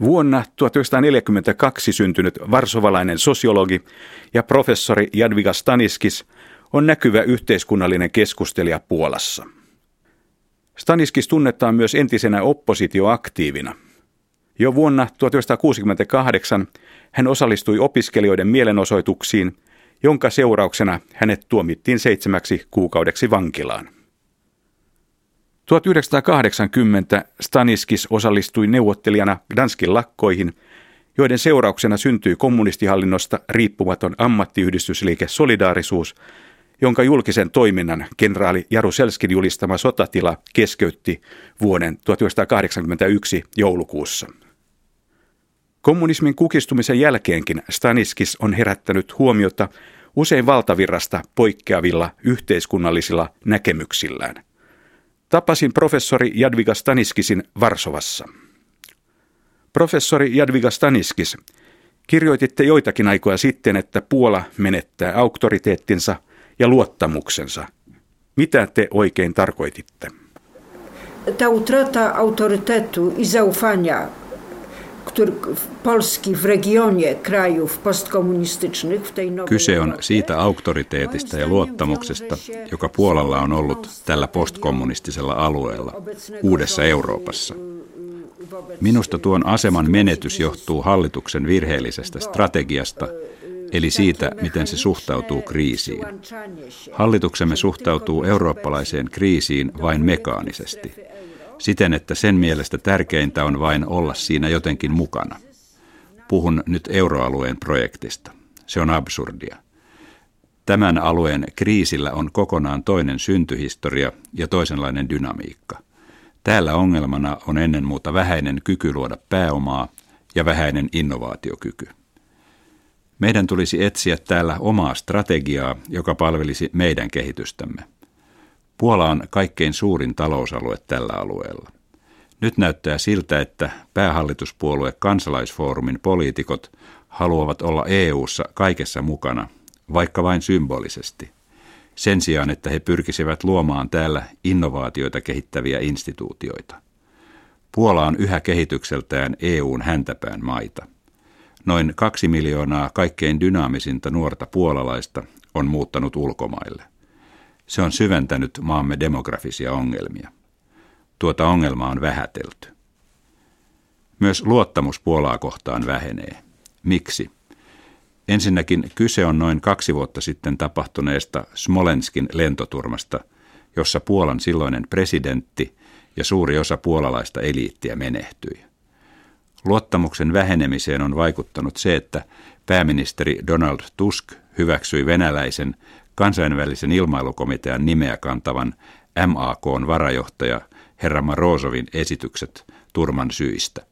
Vuonna 1942 syntynyt varsovalainen sosiologi ja professori Jadwiga Staniskis on näkyvä yhteiskunnallinen keskustelija Puolassa. Staniskis tunnetaan myös entisenä oppositioaktiivina. Jo vuonna 1968 hän osallistui opiskelijoiden mielenosoituksiin, jonka seurauksena hänet tuomittiin seitsemäksi kuukaudeksi vankilaan. 1980 Staniskis osallistui neuvottelijana Gdanskin lakkoihin, joiden seurauksena syntyi kommunistihallinnosta riippumaton ammattiyhdistysliike Solidaarisuus, jonka julkisen toiminnan kenraali Jaruselskin julistama sotatila keskeytti vuoden 1981 joulukuussa. Kommunismin kukistumisen jälkeenkin Staniskis on herättänyt huomiota usein valtavirrasta poikkeavilla yhteiskunnallisilla näkemyksillään – Tapasin professori Jadviga Staniskisin Varsovassa. Professori Jadviga Staniskis, kirjoititte joitakin aikoja sitten, että Puola menettää auktoriteettinsa ja luottamuksensa. Mitä te oikein tarkoititte? Ta utrata autorytetu i zaufania Polski w regionie krajów postkomunistycznych w tej nowej Kyse on siitä auktoriteetista ja luottamuksesta, joka Puolalla on ollut tällä postkommunistisella alueella, uudessa Euroopassa. Minusta tuon aseman menetys johtuu hallituksen virheellisestä strategiasta, eli siitä, miten se suhtautuu kriisiin. Hallituksemme suhtautuu eurooppalaiseen kriisiin vain mekaanisesti siten, että sen mielestä tärkeintä on vain olla siinä jotenkin mukana. Puhun nyt euroalueen projektista. Se on absurdia. Tämän alueen kriisillä on kokonaan toinen syntyhistoria ja toisenlainen dynamiikka. Täällä ongelmana on ennen muuta vähäinen kyky luoda pääomaa ja vähäinen innovaatiokyky. Meidän tulisi etsiä täällä omaa strategiaa, joka palvelisi meidän kehitystämme. Puola on kaikkein suurin talousalue tällä alueella. Nyt näyttää siltä, että päähallituspuolue kansalaisfoorumin poliitikot haluavat olla EU:ssa kaikessa mukana, vaikka vain symbolisesti. Sen sijaan, että he pyrkisivät luomaan täällä innovaatioita kehittäviä instituutioita. Puola on yhä kehitykseltään EUn häntäpään maita. Noin kaksi miljoonaa kaikkein dynaamisinta nuorta puolalaista on muuttanut ulkomaille. Se on syventänyt maamme demografisia ongelmia. Tuota ongelmaa on vähätelty. Myös luottamus Puolaa kohtaan vähenee. Miksi? Ensinnäkin kyse on noin kaksi vuotta sitten tapahtuneesta Smolenskin lentoturmasta, jossa Puolan silloinen presidentti ja suuri osa puolalaista eliittiä menehtyi. Luottamuksen vähenemiseen on vaikuttanut se, että pääministeri Donald Tusk hyväksyi venäläisen kansainvälisen ilmailukomitean nimeä kantavan MAKn varajohtaja herra Marozovin esitykset turman syistä.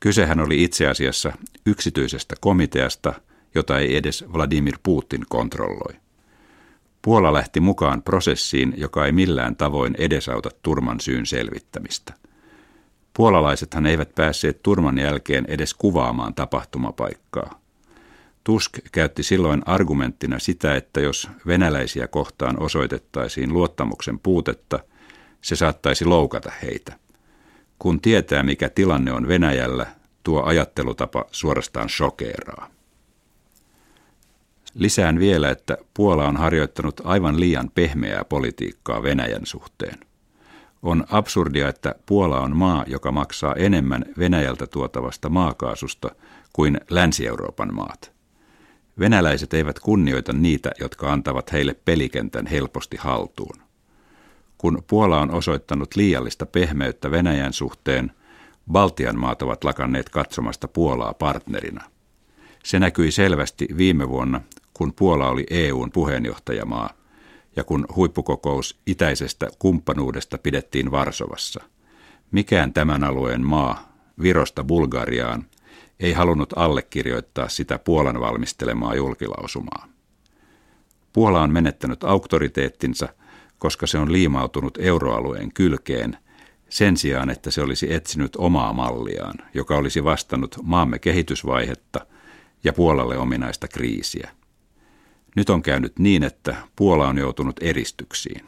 Kysehän oli itse asiassa yksityisestä komiteasta, jota ei edes Vladimir Putin kontrolloi. Puola lähti mukaan prosessiin, joka ei millään tavoin edesauta turman syyn selvittämistä. Puolalaisethan eivät päässeet turman jälkeen edes kuvaamaan tapahtumapaikkaa. Tusk käytti silloin argumenttina sitä, että jos venäläisiä kohtaan osoitettaisiin luottamuksen puutetta, se saattaisi loukata heitä. Kun tietää, mikä tilanne on Venäjällä, tuo ajattelutapa suorastaan shokeeraa. Lisään vielä, että Puola on harjoittanut aivan liian pehmeää politiikkaa Venäjän suhteen. On absurdia, että Puola on maa, joka maksaa enemmän Venäjältä tuotavasta maakaasusta kuin Länsi-Euroopan maat. Venäläiset eivät kunnioita niitä, jotka antavat heille pelikentän helposti haltuun. Kun Puola on osoittanut liiallista pehmeyttä Venäjän suhteen, Baltian maat ovat lakanneet katsomasta Puolaa partnerina. Se näkyi selvästi viime vuonna, kun Puola oli EUn puheenjohtajamaa ja kun huippukokous itäisestä kumppanuudesta pidettiin Varsovassa. Mikään tämän alueen maa, Virosta Bulgariaan, ei halunnut allekirjoittaa sitä Puolan valmistelemaa julkilausumaa. Puola on menettänyt auktoriteettinsa, koska se on liimautunut euroalueen kylkeen sen sijaan, että se olisi etsinyt omaa malliaan, joka olisi vastannut maamme kehitysvaihetta ja Puolalle ominaista kriisiä. Nyt on käynyt niin, että Puola on joutunut eristyksiin.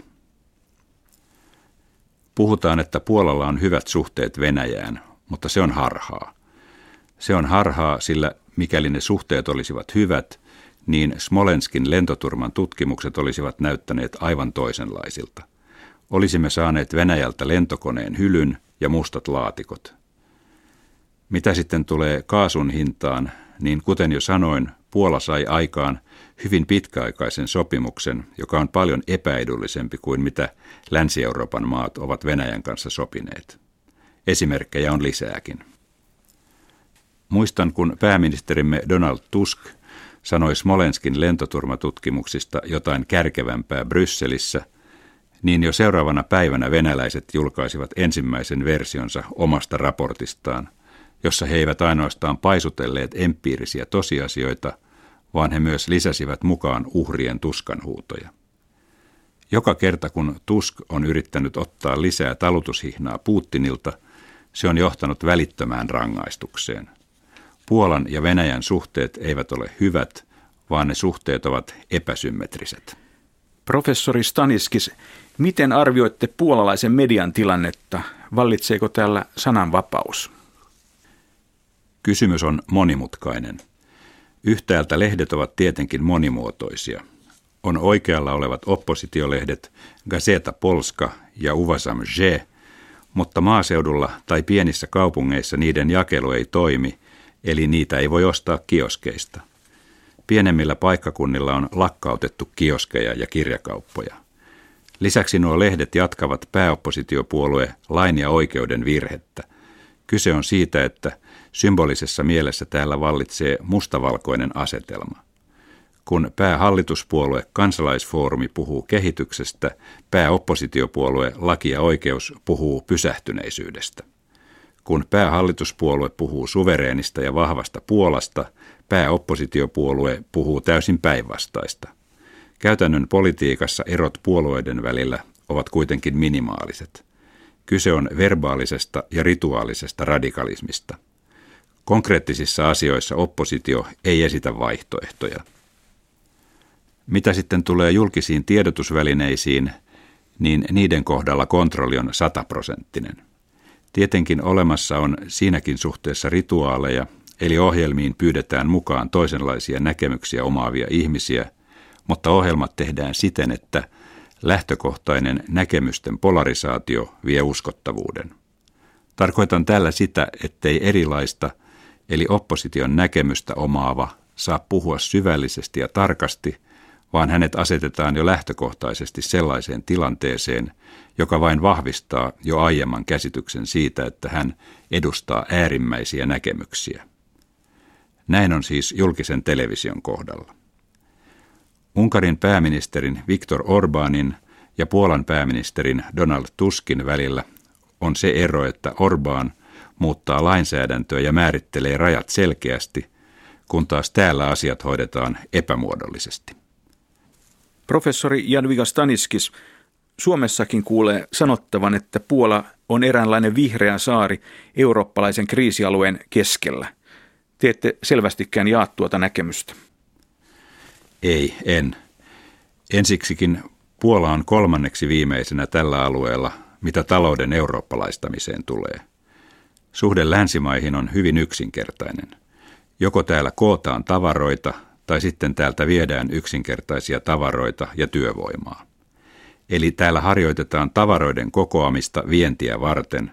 Puhutaan, että Puolalla on hyvät suhteet Venäjään, mutta se on harhaa. Se on harhaa, sillä mikäli ne suhteet olisivat hyvät, niin Smolenskin lentoturman tutkimukset olisivat näyttäneet aivan toisenlaisilta. Olisimme saaneet Venäjältä lentokoneen hylyn ja mustat laatikot. Mitä sitten tulee kaasun hintaan, niin kuten jo sanoin, Puola sai aikaan hyvin pitkäaikaisen sopimuksen, joka on paljon epäedullisempi kuin mitä Länsi-Euroopan maat ovat Venäjän kanssa sopineet. Esimerkkejä on lisääkin. Muistan, kun pääministerimme Donald Tusk sanoi Smolenskin lentoturmatutkimuksista jotain kärkevämpää Brysselissä, niin jo seuraavana päivänä venäläiset julkaisivat ensimmäisen versionsa omasta raportistaan, jossa he eivät ainoastaan paisutelleet empiirisiä tosiasioita, vaan he myös lisäsivät mukaan uhrien tuskanhuutoja. Joka kerta kun Tusk on yrittänyt ottaa lisää talutushihnaa Putinilta, se on johtanut välittömään rangaistukseen. Puolan ja Venäjän suhteet eivät ole hyvät, vaan ne suhteet ovat epäsymmetriset. Professori Staniskis, miten arvioitte puolalaisen median tilannetta? Vallitseeko täällä sananvapaus? Kysymys on monimutkainen. Yhtäältä lehdet ovat tietenkin monimuotoisia. On oikealla olevat oppositiolehdet Gazeta Polska ja Uvasam G, mutta maaseudulla tai pienissä kaupungeissa niiden jakelu ei toimi, eli niitä ei voi ostaa kioskeista. Pienemmillä paikkakunnilla on lakkautettu kioskeja ja kirjakauppoja. Lisäksi nuo lehdet jatkavat pääoppositiopuolue lain ja oikeuden virhettä. Kyse on siitä, että Symbolisessa mielessä täällä vallitsee mustavalkoinen asetelma. Kun päähallituspuolue kansalaisfoorumi puhuu kehityksestä, pääoppositiopuolue laki ja oikeus puhuu pysähtyneisyydestä. Kun päähallituspuolue puhuu suvereenista ja vahvasta Puolasta, pääoppositiopuolue puhuu täysin päinvastaista. Käytännön politiikassa erot puolueiden välillä ovat kuitenkin minimaaliset. Kyse on verbaalisesta ja rituaalisesta radikalismista – Konkreettisissa asioissa oppositio ei esitä vaihtoehtoja. Mitä sitten tulee julkisiin tiedotusvälineisiin, niin niiden kohdalla kontrolli on sataprosenttinen. Tietenkin olemassa on siinäkin suhteessa rituaaleja, eli ohjelmiin pyydetään mukaan toisenlaisia näkemyksiä omaavia ihmisiä, mutta ohjelmat tehdään siten, että lähtökohtainen näkemysten polarisaatio vie uskottavuuden. Tarkoitan tällä sitä, ettei erilaista – eli opposition näkemystä omaava, saa puhua syvällisesti ja tarkasti, vaan hänet asetetaan jo lähtökohtaisesti sellaiseen tilanteeseen, joka vain vahvistaa jo aiemman käsityksen siitä, että hän edustaa äärimmäisiä näkemyksiä. Näin on siis julkisen television kohdalla. Unkarin pääministerin Viktor Orbanin ja Puolan pääministerin Donald Tuskin välillä on se ero, että Orbán – muuttaa lainsäädäntöä ja määrittelee rajat selkeästi, kun taas täällä asiat hoidetaan epämuodollisesti. Professori Jadviga Staniskis, Suomessakin kuulee sanottavan, että Puola on eräänlainen vihreä saari eurooppalaisen kriisialueen keskellä. Te ette selvästikään jaa tuota näkemystä. Ei, en. Ensiksikin Puola on kolmanneksi viimeisenä tällä alueella, mitä talouden eurooppalaistamiseen tulee – Suhde länsimaihin on hyvin yksinkertainen. Joko täällä kootaan tavaroita tai sitten täältä viedään yksinkertaisia tavaroita ja työvoimaa. Eli täällä harjoitetaan tavaroiden kokoamista vientiä varten,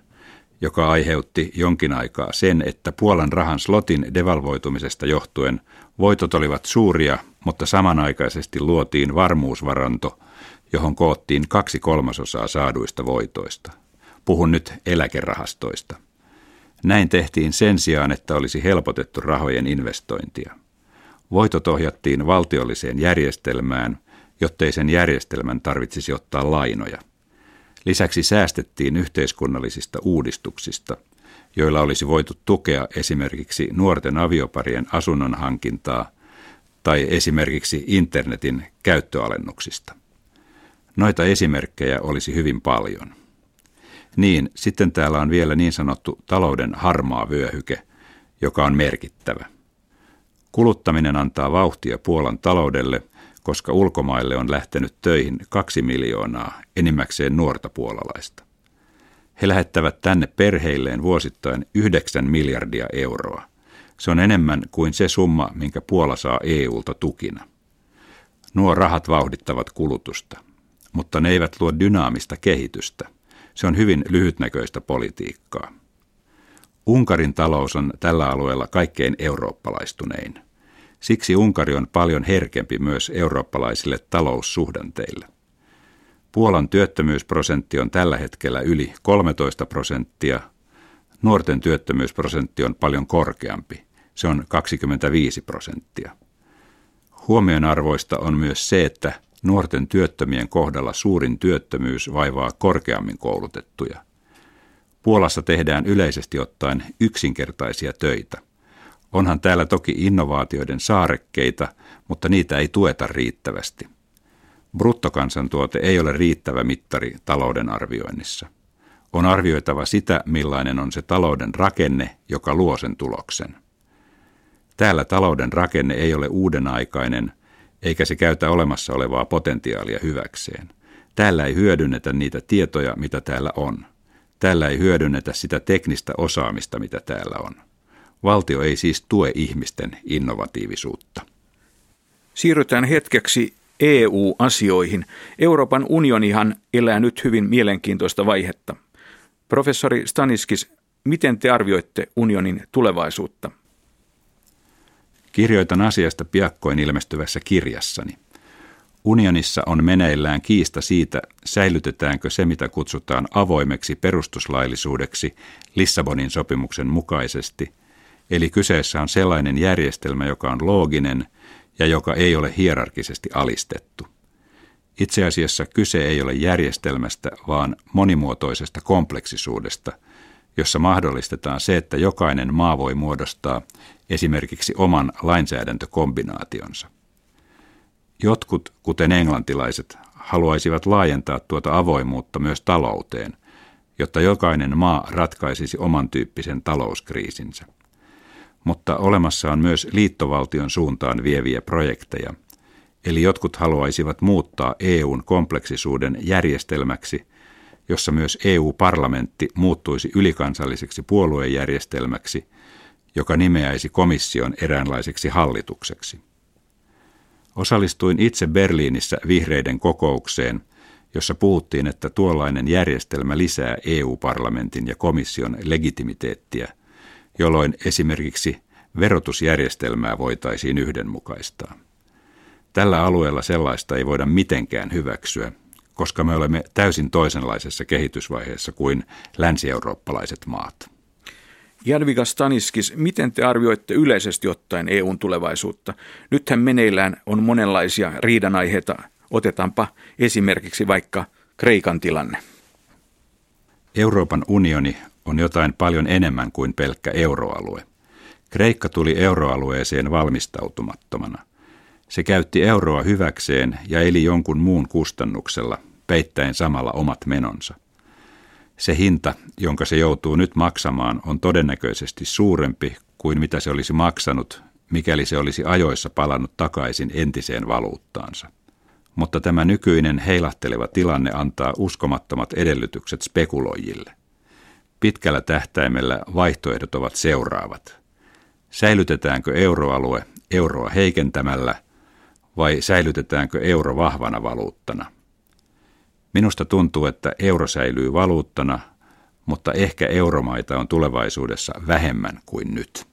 joka aiheutti jonkin aikaa sen, että Puolan rahan slotin devalvoitumisesta johtuen voitot olivat suuria, mutta samanaikaisesti luotiin varmuusvaranto, johon koottiin kaksi kolmasosaa saaduista voitoista. Puhun nyt eläkerahastoista. Näin tehtiin sen sijaan, että olisi helpotettu rahojen investointia. Voitot ohjattiin valtiolliseen järjestelmään, jottei sen järjestelmän tarvitsisi ottaa lainoja. Lisäksi säästettiin yhteiskunnallisista uudistuksista, joilla olisi voitu tukea esimerkiksi nuorten avioparien asunnon hankintaa tai esimerkiksi internetin käyttöalennuksista. Noita esimerkkejä olisi hyvin paljon. Niin, sitten täällä on vielä niin sanottu talouden harmaa vyöhyke, joka on merkittävä. Kuluttaminen antaa vauhtia Puolan taloudelle, koska ulkomaille on lähtenyt töihin kaksi miljoonaa enimmäkseen nuorta puolalaista. He lähettävät tänne perheilleen vuosittain 9 miljardia euroa. Se on enemmän kuin se summa, minkä Puola saa EUlta tukina. Nuo rahat vauhdittavat kulutusta, mutta ne eivät luo dynaamista kehitystä. Se on hyvin lyhytnäköistä politiikkaa. Unkarin talous on tällä alueella kaikkein eurooppalaistunein. Siksi Unkari on paljon herkempi myös eurooppalaisille taloussuhdanteille. Puolan työttömyysprosentti on tällä hetkellä yli 13 prosenttia. Nuorten työttömyysprosentti on paljon korkeampi. Se on 25 prosenttia. Huomionarvoista on myös se, että nuorten työttömien kohdalla suurin työttömyys vaivaa korkeammin koulutettuja. Puolassa tehdään yleisesti ottaen yksinkertaisia töitä. Onhan täällä toki innovaatioiden saarekkeita, mutta niitä ei tueta riittävästi. Bruttokansantuote ei ole riittävä mittari talouden arvioinnissa. On arvioitava sitä, millainen on se talouden rakenne, joka luo sen tuloksen. Täällä talouden rakenne ei ole uudenaikainen, eikä se käytä olemassa olevaa potentiaalia hyväkseen. Täällä ei hyödynnetä niitä tietoja, mitä täällä on. Täällä ei hyödynnetä sitä teknistä osaamista, mitä täällä on. Valtio ei siis tue ihmisten innovatiivisuutta. Siirrytään hetkeksi EU-asioihin. Euroopan unionihan elää nyt hyvin mielenkiintoista vaihetta. Professori Staniskis, miten te arvioitte unionin tulevaisuutta? Kirjoitan asiasta piakkoin ilmestyvässä kirjassani. Unionissa on meneillään kiista siitä, säilytetäänkö se, mitä kutsutaan avoimeksi perustuslaillisuudeksi Lissabonin sopimuksen mukaisesti, eli kyseessä on sellainen järjestelmä, joka on looginen ja joka ei ole hierarkisesti alistettu. Itse asiassa kyse ei ole järjestelmästä, vaan monimuotoisesta kompleksisuudesta, jossa mahdollistetaan se, että jokainen maa voi muodostaa esimerkiksi oman lainsäädäntökombinaationsa. Jotkut, kuten englantilaiset, haluaisivat laajentaa tuota avoimuutta myös talouteen, jotta jokainen maa ratkaisisi oman tyyppisen talouskriisinsä. Mutta olemassa on myös liittovaltion suuntaan vieviä projekteja, eli jotkut haluaisivat muuttaa EUn kompleksisuuden järjestelmäksi, jossa myös EU-parlamentti muuttuisi ylikansalliseksi puoluejärjestelmäksi, joka nimeäisi komission eräänlaiseksi hallitukseksi. Osallistuin itse Berliinissä vihreiden kokoukseen, jossa puhuttiin, että tuollainen järjestelmä lisää EU-parlamentin ja komission legitimiteettiä, jolloin esimerkiksi verotusjärjestelmää voitaisiin yhdenmukaistaa. Tällä alueella sellaista ei voida mitenkään hyväksyä, koska me olemme täysin toisenlaisessa kehitysvaiheessa kuin länsi-eurooppalaiset maat. Jadviga Staniskis, miten te arvioitte yleisesti ottaen EUn tulevaisuutta? Nythän meneillään on monenlaisia riidanaiheita. Otetaanpa esimerkiksi vaikka Kreikan tilanne. Euroopan unioni on jotain paljon enemmän kuin pelkkä euroalue. Kreikka tuli euroalueeseen valmistautumattomana. Se käytti euroa hyväkseen ja eli jonkun muun kustannuksella, peittäen samalla omat menonsa. Se hinta, jonka se joutuu nyt maksamaan, on todennäköisesti suurempi kuin mitä se olisi maksanut, mikäli se olisi ajoissa palannut takaisin entiseen valuuttaansa. Mutta tämä nykyinen heilahteleva tilanne antaa uskomattomat edellytykset spekuloijille. Pitkällä tähtäimellä vaihtoehdot ovat seuraavat. Säilytetäänkö euroalue euroa heikentämällä vai säilytetäänkö euro vahvana valuuttana? Minusta tuntuu, että euro säilyy valuuttana, mutta ehkä euromaita on tulevaisuudessa vähemmän kuin nyt.